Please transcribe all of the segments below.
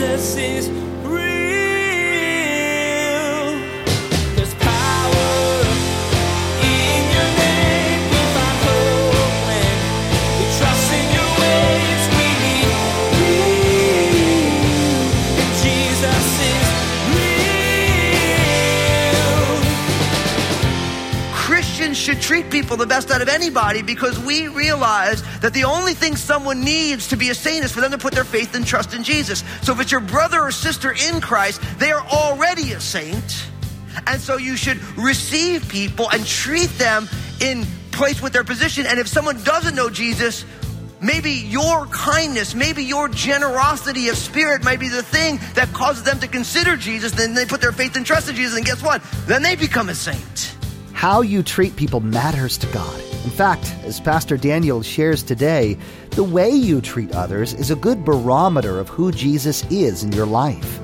Jesus is should treat people the best out of anybody because we realize that the only thing someone needs to be a saint is for them to put their faith and trust in Jesus. So if it's your brother or sister in Christ, they are already a saint. And so you should receive people and treat them in place with their position. And if someone doesn't know Jesus, maybe your kindness, maybe your generosity of spirit might be the thing that causes them to consider Jesus. Then they put their faith and trust in Jesus. And guess what? Then they become a saint. How you treat people matters to God. In fact, as Pastor Daniel shares today, the way you treat others is a good barometer of who Jesus is in your life.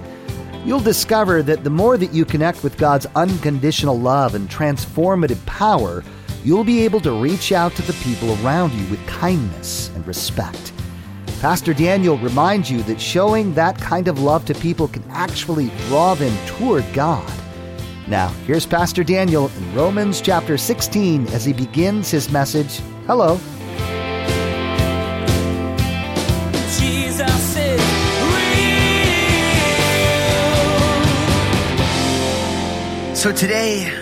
You'll discover that the more that you connect with God's unconditional love and transformative power, you'll be able to reach out to the people around you with kindness and respect. Pastor Daniel reminds you that showing that kind of love to people can actually draw them toward God. Now, here's Pastor Daniel in Romans chapter 16 as he begins his message. Hello. Jesus is real. So today,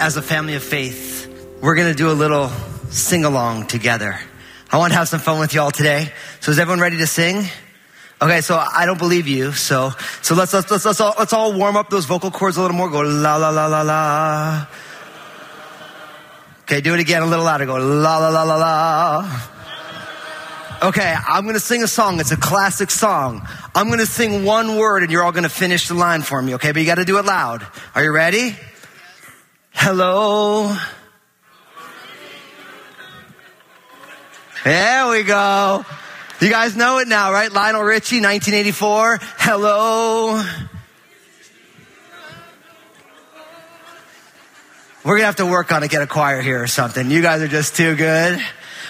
as a family of faith, we're going to do a little sing along together. I want to have some fun with y'all today. So is everyone ready to sing? Okay, so I don't believe you. So, so let's, let's, let's, let's all, let's all warm up those vocal cords a little more. Go la, la, la, la, la. Okay, do it again a little louder. Go la, la, la, la, la. Okay, I'm gonna sing a song. It's a classic song. I'm gonna sing one word and you're all gonna finish the line for me, okay? But you gotta do it loud. Are you ready? Hello. There we go. You guys know it now, right? Lionel Richie, 1984. Hello. We're gonna have to work on it, get a choir here or something. You guys are just too good.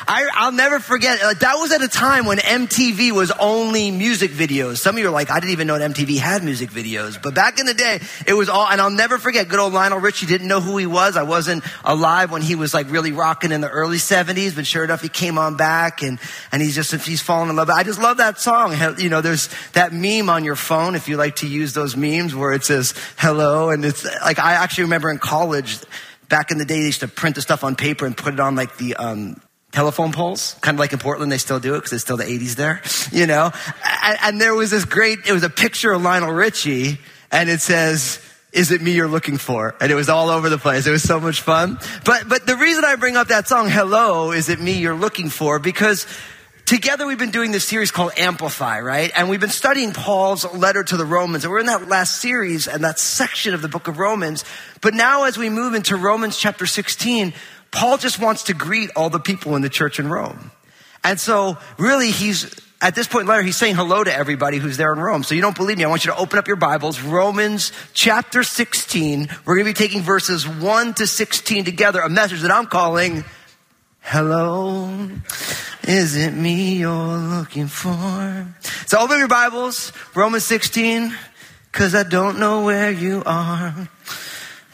I, will never forget. Like, that was at a time when MTV was only music videos. Some of you are like, I didn't even know MTV had music videos. But back in the day, it was all, and I'll never forget good old Lionel Richie didn't know who he was. I wasn't alive when he was like really rocking in the early 70s, but sure enough, he came on back and, and he's just, he's fallen in love. I just love that song. You know, there's that meme on your phone if you like to use those memes where it says hello. And it's like, I actually remember in college, back in the day, they used to print the stuff on paper and put it on like the, um, telephone poles, kind of like in Portland, they still do it because it's still the 80s there, you know? And, and, there was this great, it was a picture of Lionel Richie and it says, is it me you're looking for? And it was all over the place. It was so much fun. But, but the reason I bring up that song, Hello, is it me you're looking for? Because Together, we've been doing this series called Amplify, right? And we've been studying Paul's letter to the Romans. And we're in that last series and that section of the book of Romans. But now, as we move into Romans chapter 16, Paul just wants to greet all the people in the church in Rome. And so really he's, at this point in the letter, he's saying hello to everybody who's there in Rome. So you don't believe me, I want you to open up your Bibles, Romans chapter 16. We're going to be taking verses 1 to 16 together, a message that I'm calling, Hello, is it me you're looking for? So open your Bibles, Romans 16, cause I don't know where you are.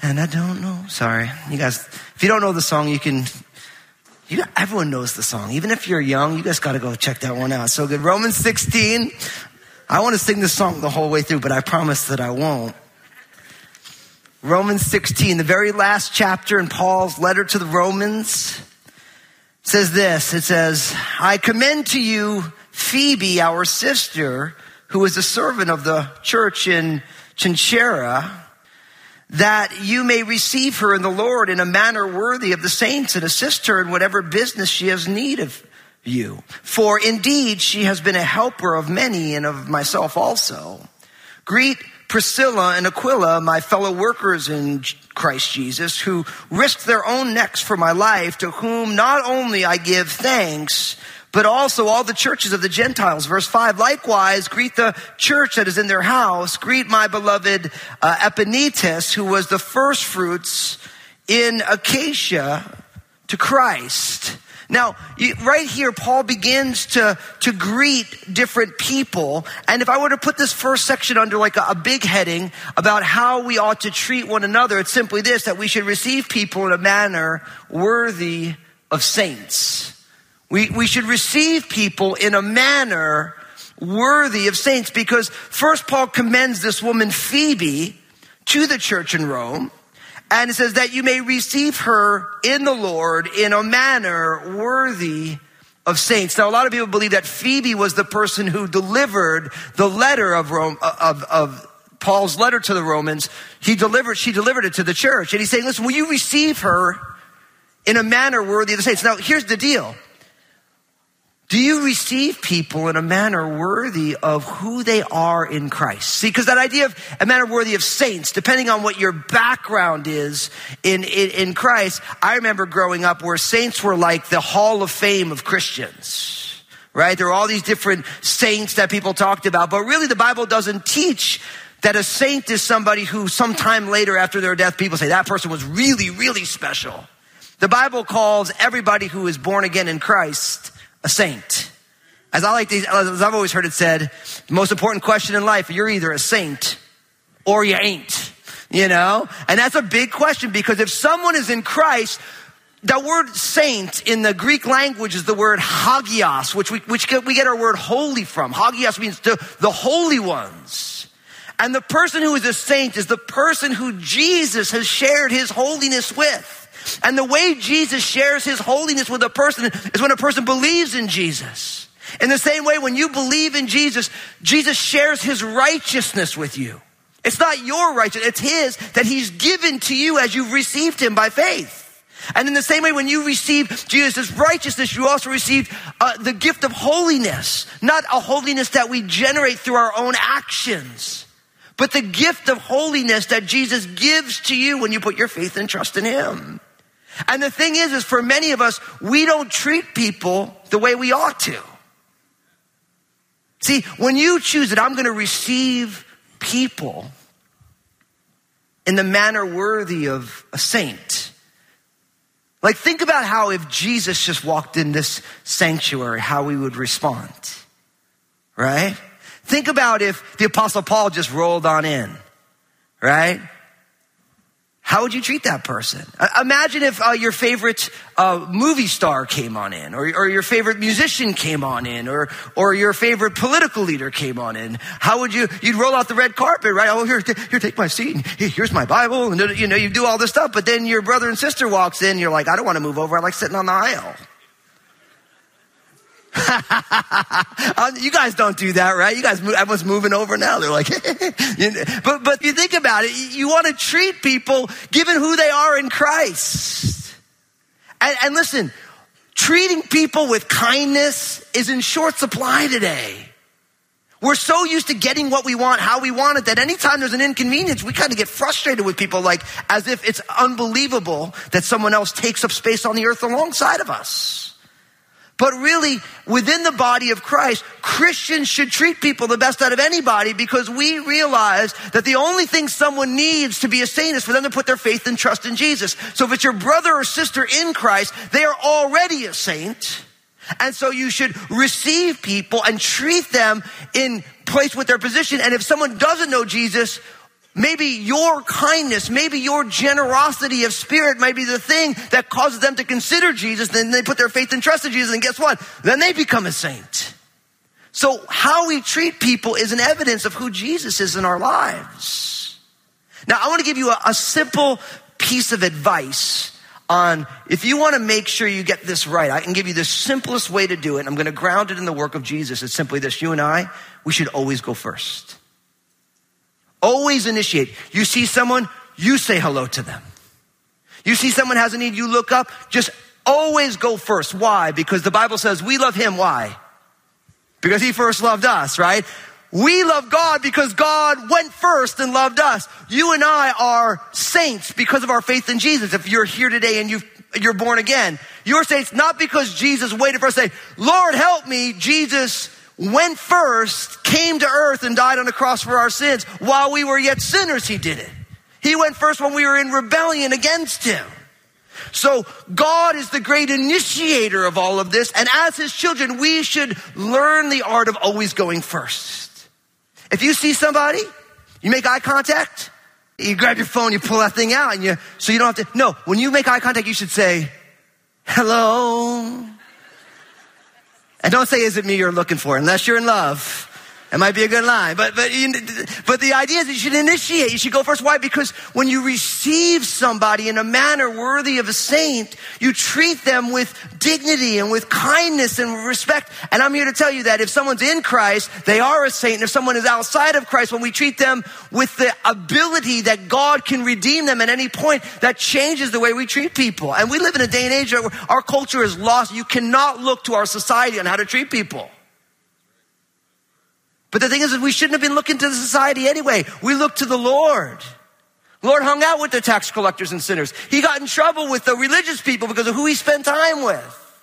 And I don't know, sorry, you guys, if you don't know the song, you can, you, everyone knows the song. Even if you're young, you guys got to go check that one out. So good. Romans 16. I want to sing this song the whole way through, but I promise that I won't. Romans 16, the very last chapter in Paul's letter to the Romans says this. It says, I commend to you Phoebe, our sister, who is a servant of the church in Cenchrea that you may receive her in the Lord in a manner worthy of the saints and assist her in whatever business she has need of you. For indeed, she has been a helper of many and of myself also. Greet Priscilla and Aquila, my fellow workers in Christ Jesus, who risked their own necks for my life, to whom not only I give thanks, but also all the churches of the Gentiles. Verse 5, likewise, greet the church that is in their house. Greet my beloved uh, Epaenetus, who was the first fruits in Achaia to Christ. Now, right here, Paul begins to, to greet different people. And if I were to put this first section under like a, a big heading about how we ought to treat one another, it's simply this, that we should receive people in a manner worthy of saints. We, we should receive people in a manner worthy of saints because first Paul commends this woman Phoebe to the church in Rome. And it says that you may receive her in the Lord in a manner worthy of saints. Now, a lot of people believe that Phoebe was the person who delivered the letter of Rome, uh, of, of Paul's letter to the Romans. He delivered, she delivered it to the church. And he's saying, listen, will you receive her in a manner worthy of the saints? Now, here's the deal. Do you receive people in a manner worthy of who they are in Christ? See, because that idea of a manner worthy of saints, depending on what your background is in, in, in Christ, I remember growing up where saints were like the hall of fame of Christians right? There are all these different saints that people talked about, but really the Bible doesn't teach that a saint is somebody who sometime later after their death, people say that person was really, really special. The Bible calls everybody who is born again in Christ a saint. As I like these, as I've always heard it said, the most important question in life, you're either a saint or you ain't, you know? And that's a big question because if someone is in Christ, the word saint in the Greek language is the word hagios, which we, which we get our word holy from. Hagios means the, the holy ones. And the person who is a saint is the person who Jesus has shared his holiness with. And the way Jesus shares his holiness with a person is when a person believes in Jesus. In the same way, when you believe in Jesus, Jesus shares his righteousness with you. It's not your righteousness, it's his that he's given to you as you've received him by faith. And in the same way, when you receive Jesus' righteousness, you also receive uh, the gift of holiness. Not a holiness that we generate through our own actions, but the gift of holiness that Jesus gives to you when you put your faith and trust in him. And the thing is, is for many of us, we don't treat people the way we ought to. See, when you choose that I'm going to receive people in the manner worthy of a saint, like think about how if Jesus just walked in this sanctuary, how we would respond, right? Think about if the apostle Paul just rolled on in, right? How would you treat that person? Uh, imagine if uh, your favorite uh, movie star came on in, or, or, your favorite musician came on in, or or your favorite political leader came on in. How would you? You'd roll out the red carpet, right? Oh, here, here, take my seat. Here's my Bible, and you know, you do all this stuff. But then your brother and sister walks in. You're like, I don't want to move over. I like sitting on the aisle. Um, you guys don't do that, right? You guys, everyone's moving over now. They're like, but, but you think about it, you want to treat people given who they are in Christ. And, and listen, treating people with kindness is in short supply today. We're so used to getting what we want, how we want it, that anytime there's an inconvenience, we kind of get frustrated with people like as if it's unbelievable that someone else takes up space on the earth alongside of us. But really, within the body of Christ, Christians should treat people the best out of anybody because we realize that the only thing someone needs to be a saint is for them to put their faith and trust in Jesus. So if it's your brother or sister in Christ, they are already a saint. And so you should receive people and treat them in place with their position. And if someone doesn't know Jesus, Maybe your kindness, maybe your generosity of spirit might be the thing that causes them to consider Jesus. Then they put their faith and trust in Jesus. And guess what? Then they become a saint. So how we treat people is an evidence of who Jesus is in our lives. Now, I want to give you a, a simple piece of advice on if you want to make sure you get this right. I can give you the simplest way to do it. I'm going to ground it in the work of Jesus. It's simply this. You and I, we should always go first. Always initiate. You see someone, you say hello to them. You see someone has a need, you look up, just always go first. Why? Because the Bible says we love him. Why? Because he first loved us, right? We love God because God went first and loved us. You and I are saints because of our faith in Jesus. If you're here today and you you're born again, you're saints not because Jesus waited for us to say, Lord help me. Jesus went first, came to earth and died on the cross for our sins. While we were yet sinners, he did it. He went first when we were in rebellion against him. So God is the great initiator of all of this. And as his children, we should learn the art of always going first. If you see somebody, you make eye contact, you grab your phone, you pull that thing out and you, so you don't have to, no, when you make eye contact, you should say, hello. And don't say, is it me you're looking for? Unless you're in love. It might be a good line, but, but, but the idea is that you should initiate. You should go first. Why? Because when you receive somebody in a manner worthy of a saint, you treat them with dignity and with kindness and respect. And I'm here to tell you that if someone's in Christ, they are a saint. And if someone is outside of Christ, when we treat them with the ability that God can redeem them at any point, that changes the way we treat people. And we live in a day and age where our culture is lost. You cannot look to our society on how to treat people. But the thing is, we shouldn't have been looking to the society anyway. We look to the Lord. Lord hung out with the tax collectors and sinners. He got in trouble with the religious people because of who he spent time with.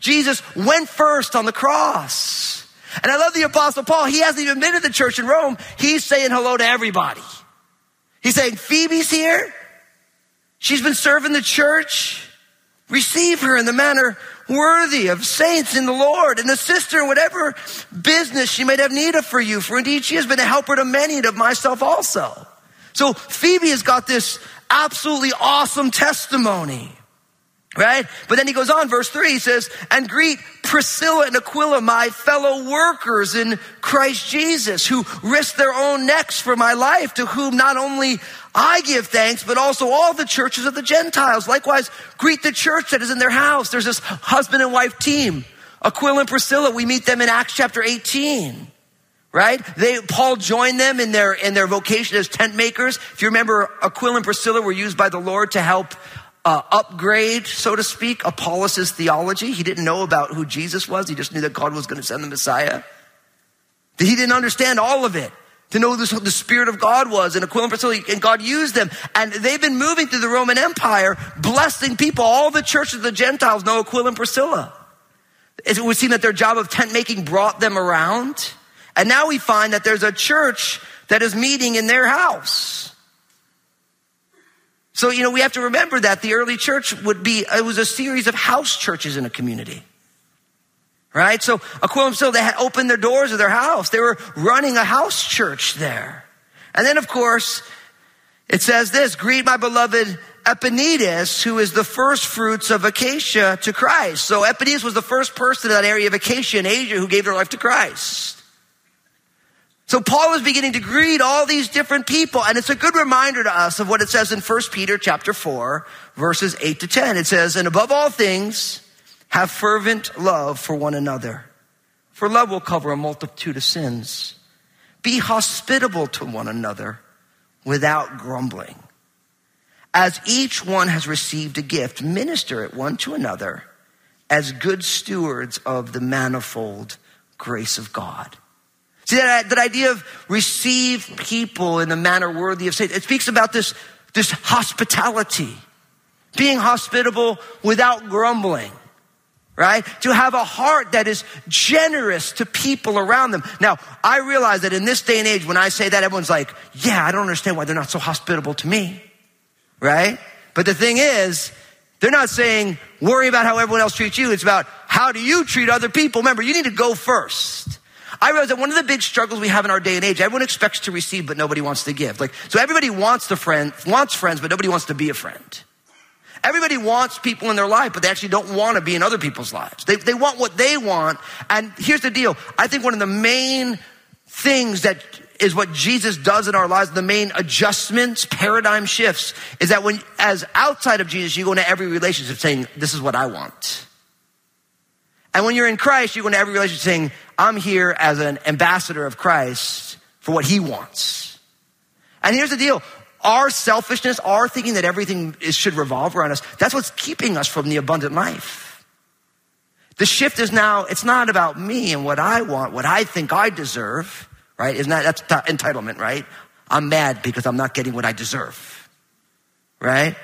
Jesus went first on the cross. And I love the apostle Paul. He hasn't even been to the church in Rome. He's saying hello to everybody. He's saying, Phoebe's here. She's been serving the church. Receive her in the manner worthy of saints in the Lord, and a sister in whatever business she might have need of for you, for indeed she has been a helper to many and of myself also. So Phoebe has got this absolutely awesome testimony. Right? But then he goes on, verse three, he says, and greet Priscilla and Aquila, my fellow workers in Christ Jesus, who risked their own necks for my life, to whom not only I give thanks, but also all the churches of the Gentiles. Likewise, greet the church that is in their house. There's this husband and wife team. Aquila and Priscilla, we meet them in Acts chapter 18. Right? They, Paul joined them in their, in their vocation as tent makers. If you remember, Aquila and Priscilla were used by the Lord to help uh, upgrade, so to speak, Apollos' theology. He didn't know about who Jesus was. He just knew that God was going to send the Messiah. He didn't understand all of it to know who the Spirit of God was and Aquila and Priscilla, and God used them. And they've been moving through the Roman Empire, blessing people. All the churches of the Gentiles know Aquila and Priscilla. It would seem that their job of tent making brought them around. And now we find that there's a church that is meeting in their house. So, you know, we have to remember that the early church would be, it was a series of house churches in a community. Right? So Aquila and Priscilla, they had opened their doors of their house. They were running a house church there. And then, of course, it says this, greet my beloved Epaenetus, who is the first fruits of Achaia to Christ. So Epaenetus was the first person in that area of Achaia in Asia who gave their life to Christ. So Paul is beginning to greet all these different people, and it's a good reminder to us of what it says in 1 Peter chapter 4, verses 8 to 10. It says, and above all things, have fervent love for one another, for love will cover a multitude of sins. Be hospitable to one another without grumbling. As each one has received a gift, minister it one to another as good stewards of the manifold grace of God. See that, that idea of receive people in the manner worthy of faith. It speaks about this, this hospitality, being hospitable without grumbling right? To have a heart that is generous to people around them. Now, I realize that in this day and age, when I say that, everyone's like, yeah, I don't understand why they're not so hospitable to me, right? But the thing is, they're not saying worry about how everyone else treats you. It's about how do you treat other people. Remember, you need to go first. I realize that one of the big struggles we have in our day and age, everyone expects to receive, but nobody wants to give. Like, so everybody wants the friend, wants friends, but nobody wants to be a friend. Everybody wants people in their life, but they actually don't want to be in other people's lives. They, they want what they want. And here's the deal. I think one of the main things that is what Jesus does in our lives, the main adjustments, paradigm shifts, is that when, as outside of Jesus, you go into every relationship saying, this is what I want. And when you're in Christ, you go into every relationship saying, I'm here as an ambassador of Christ for what he wants. And here's the deal. Our selfishness, our thinking that everything is, should revolve around us, that's what's keeping us from the abundant life. The shift is now, it's not about me and what I want, what I think I deserve, right? Isn't that, that's entitlement, right? I'm mad because I'm not getting what I deserve, right?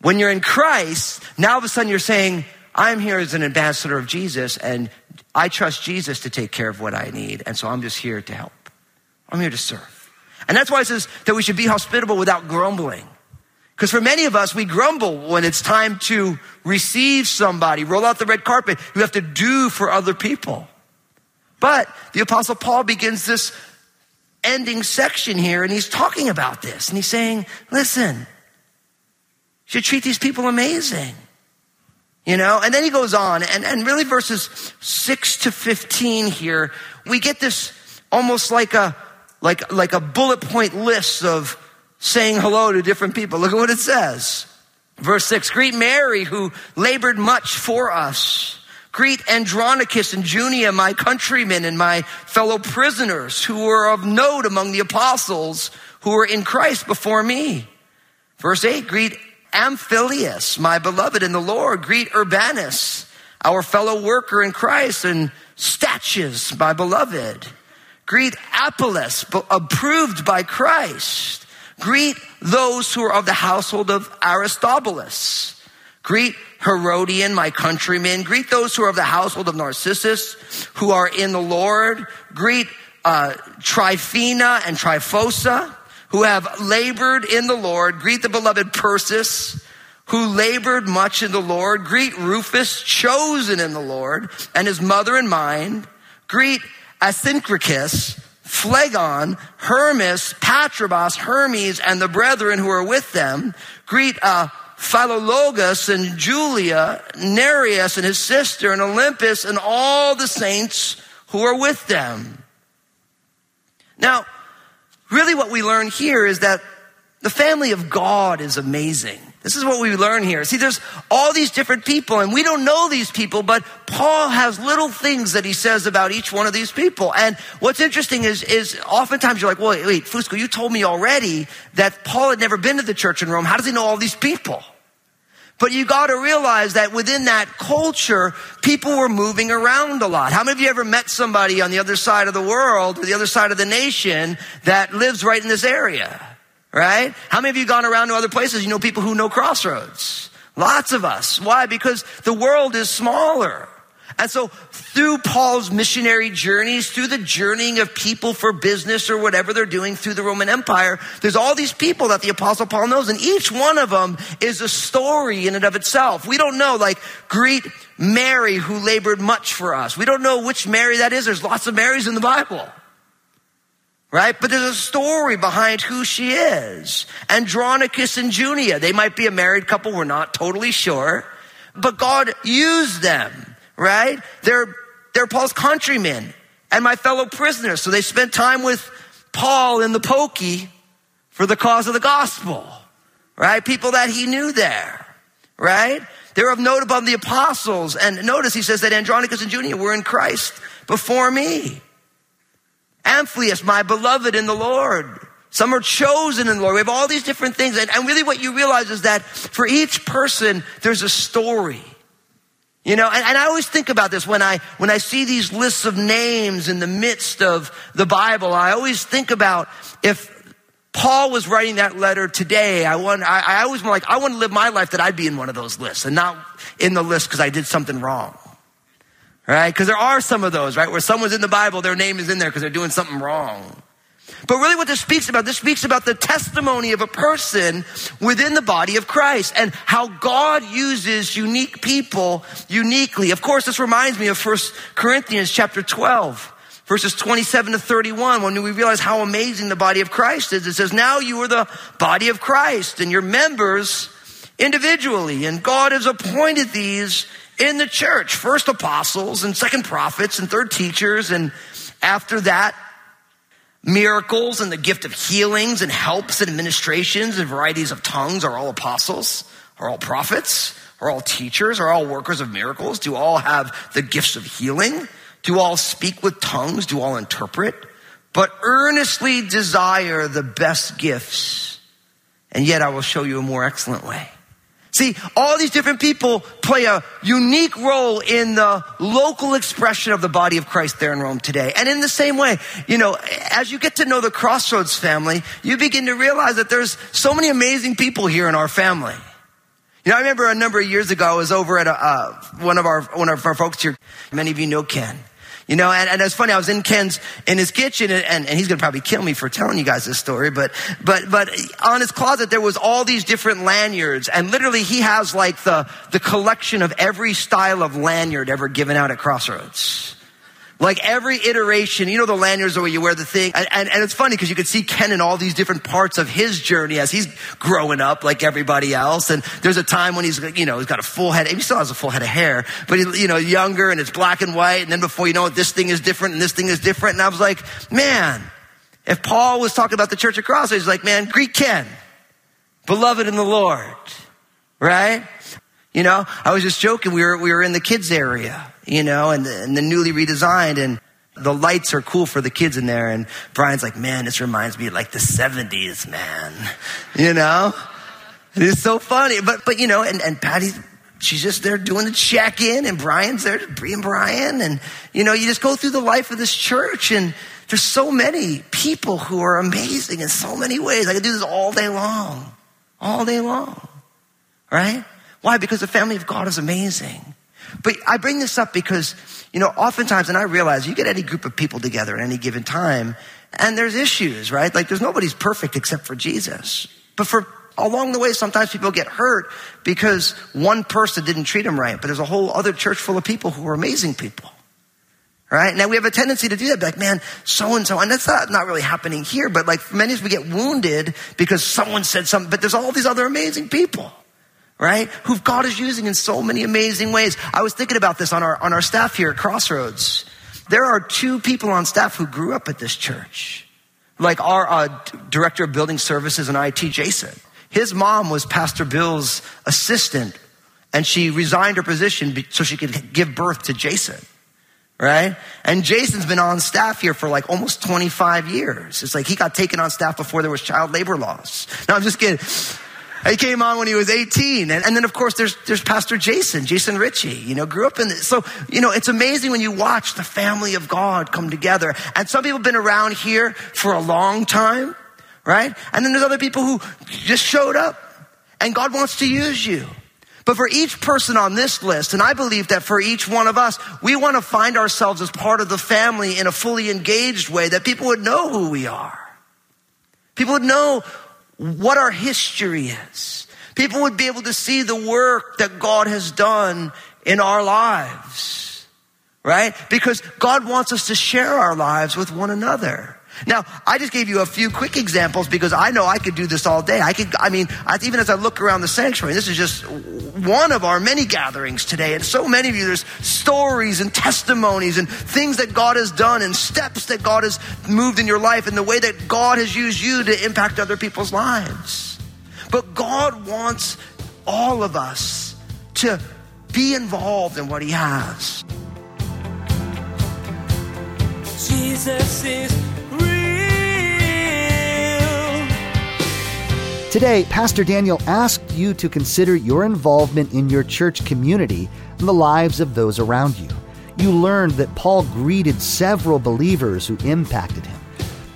When you're in Christ, now all of a sudden you're saying, I'm here as an ambassador of Jesus and I trust Jesus to take care of what I need. And so I'm just here to help. I'm here to serve. And that's why it says that we should be hospitable without grumbling. Because for many of us, we grumble when it's time to receive somebody, roll out the red carpet. You have to do for other people. But the apostle Paul begins this ending section here and he's talking about this and he's saying, listen, you should treat these people amazing. You know, and then he goes on and, and really verses six to 15 here, we get this almost like a, like, like a bullet point list of saying hello to different people. Look at what it says. Verse six, greet Mary who labored much for us. Greet Andronicus and Junia, my countrymen and my fellow prisoners who were of note among the apostles who were in Christ before me. Verse 8, greet Amphilius, my beloved in the Lord. Greet Urbanus, our fellow worker in Christ, and Stachys, my beloved. Greet Apollos, approved by Christ. Greet those who are of the household of Aristobulus. Greet Herodion, my countrymen. Greet those who are of the household of Narcissus, who are in the Lord. Greet uh, Tryphena and Tryphosa, who have labored in the Lord. Greet the beloved Persis, who labored much in the Lord. Greet Rufus, chosen in the Lord, and his mother and mine. Greet Asyncritus, Phlegon, Hermas, Patrobas, Hermes, and the brethren who are with them. Greet uh, Philologus and Julia, Nereus and his sister, and Olympas, and all the saints who are with them. Now, really what we learn here is that the family of God is amazing. This is what we learn here. See, there's all these different people, and we don't know these people, but Paul has little things that he says about each one of these people. And what's interesting is, is oftentimes you're like, well, wait, wait, Fusco, you told me already that Paul had never been to the church in Rome. How does he know all these people? But you got to realize that within that culture, people were moving around a lot. How many of you ever met somebody on the other side of the world or the other side of the nation that lives right in this area? Right? How many of you gone around to other places? You know people who know crossroads. Lots of us. Why? Because the world is smaller. And so through Paul's missionary journeys, through the journeying of people for business or whatever they're doing through the Roman Empire, there's all these people that the apostle Paul knows and each one of them is a story in and of itself. We don't know, like, greet Mary who labored much for us. We don't know which Mary that is. There's lots of Marys in the Bible. Right? But there's a story behind who she is. Andronicus and Junia, they might be a married couple. We're not totally sure. But God used them right? They're, they're Paul's countrymen and my fellow prisoners. So they spent time with Paul in the pokey for the cause of the gospel, right? People that he knew there, right? They're of note above the apostles. And notice he says that Andronicus and Junia were in Christ before me. Amplius, my beloved in the Lord. Some are chosen in the Lord. We have all these different things. And, and really what you realize is that for each person, there's a story. You know, and, and, I always think about this when I, when I see these lists of names in the midst of the Bible. I always think about if Paul was writing that letter today, I want, I, I always like, I want to live my life that I'd be in one of those lists and not in the list because I did something wrong. Right? Because there are some of those, right? Where someone's in the Bible, their name is in there because they're doing something wrong. But really what this speaks about, this speaks about the testimony of a person within the body of Christ and how God uses unique people uniquely. Of course, this reminds me of 1 Corinthians chapter 12 verses 27 to 31, when we realize how amazing the body of Christ is. It says, now you are the body of Christ and your members individually, and God has appointed these in the church. First apostles and second prophets and third teachers. And after that, Miracles and the gift of healings and helps and administrations and varieties of tongues are all apostles, are all prophets, are all teachers, are all workers of miracles? Do all have the gifts of healing? Do all speak with tongues? Do all interpret? But earnestly desire the best gifts, and yet I will show you a more excellent way. See, all these different people play a unique role in the local expression of the body of Christ there in Rome today. And in the same way, you know, as you get to know the Crossroads family, you begin to realize that there's so many amazing people here in our family. You know, I remember a number of years ago, I was over at a, uh, one of our one of our folks here. Many of you know Ken. You know, and, and it's funny, I was in Ken's, in his kitchen and, and, and he's gonna probably kill me for telling you guys this story, but, but, but on his closet there was all these different lanyards and literally he has like the, the collection of every style of lanyard ever given out at Crossroads. Like every iteration, you know, the lanyards where you wear the thing. And, and, and it's funny because you could see Ken in all these different parts of his journey as he's growing up like everybody else. And there's a time when he's, you know, he's got a full head, he still has a full head of hair, but he's, you know, younger and it's black and white. And then before you know it, this thing is different and this thing is different. And I was like, man, if Paul was talking about the church Crossroads, he's like, man, Greek Ken, beloved in the Lord, right? You know, I was just joking. We were, we were in the kids area, you know, and the, and the newly redesigned and the lights are cool for the kids in there. And Brian's like, man, this reminds me of like the seventies, man, you know, it's so funny. But, but, you know, and, and Patty's, she's just there doing the check in and Brian's there being Brian. And, you know, you just go through the life of this church and there's so many people who are amazing in so many ways. I could do this all day long, all day long, right? Why? Because the family of God is amazing. But I bring this up because, you know, oftentimes, and I realize you get any group of people together at any given time, and there's issues, right? Like there's nobody's perfect except for Jesus. But for along the way, sometimes people get hurt because one person didn't treat them right. But there's a whole other church full of people who are amazing people. Right? Now we have a tendency to do that. Like, man, so and so, and that's not, not really happening here, but like many of us, we get wounded because someone said something, but there's all these other amazing people right? Who God is using in so many amazing ways. I was thinking about this on our, on our staff here at Crossroads. There are two people on staff who grew up at this church. Like our uh, director of building services and IT, Jason. His mom was Pastor Bill's assistant and she resigned her position so she could give birth to Jason. Right? And Jason's been on staff here for like almost 25 years. It's like he got taken on staff before there was child labor laws. No, I'm just kidding. He came on when he was 18. And, and, then, of course, there's, there's Pastor Jason, Jason Ritchie, you know, grew up in this. So, you know, it's amazing when you watch the family of God come together. And some people have been around here for a long time, right? And then there's other people who just showed up and God wants to use you. But for each person on this list, and I believe that for each one of us, we want to find ourselves as part of the family in a fully engaged way that people would know who we are. People would know what our history is. People would be able to see the work that God has done in our lives, right? Because God wants us to share our lives with one another. Now, I just gave you a few quick examples because I know I could do this all day. I could, I mean, even as I look around the sanctuary, this is just one of our many gatherings today. And so many of you, there's stories and testimonies and things that God has done and steps that God has moved in your life and the way that God has used you to impact other people's lives. But God wants all of us to be involved in what He has. Jesus is Today, Pastor Daniel asked you to consider your involvement in your church community and the lives of those around you. You learned that Paul greeted several believers who impacted him.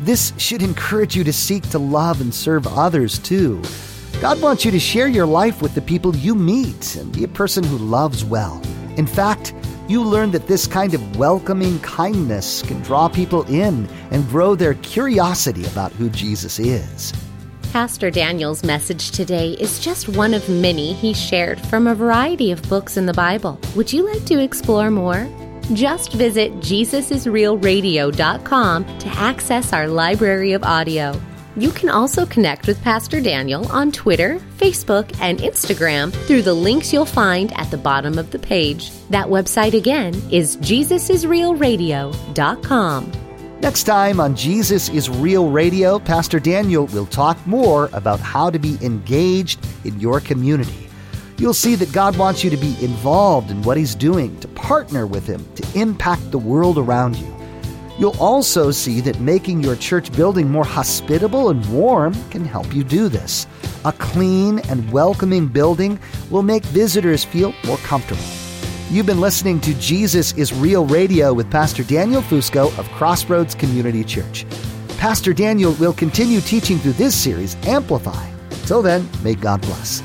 This should encourage you to seek to love and serve others too. God wants you to share your life with the people you meet and be a person who loves well. In fact, you learn that this kind of welcoming kindness can draw people in and grow their curiosity about who Jesus is. Pastor Daniel's message today is just one of many he shared from a variety of books in the Bible. Would you like to explore more? Just visit JesusIsRealRadio.com to access our library of audio. You can also connect with Pastor Daniel on Twitter, Facebook, and Instagram through the links you'll find at the bottom of the page. That website again is JesusIsRealRadio.com. Next time on Jesus is Real Radio, Pastor Daniel will talk more about how to be engaged in your community. You'll see that God wants you to be involved in what He's doing, to partner with Him, to impact the world around you. You'll also see that making your church building more hospitable and warm can help you do this. A clean and welcoming building will make visitors feel more comfortable. You've been listening to Jesus is Real Radio with Pastor Daniel Fusco of Crossroads Community Church. Pastor Daniel will continue teaching through this series, Amplify. Until then, may God bless.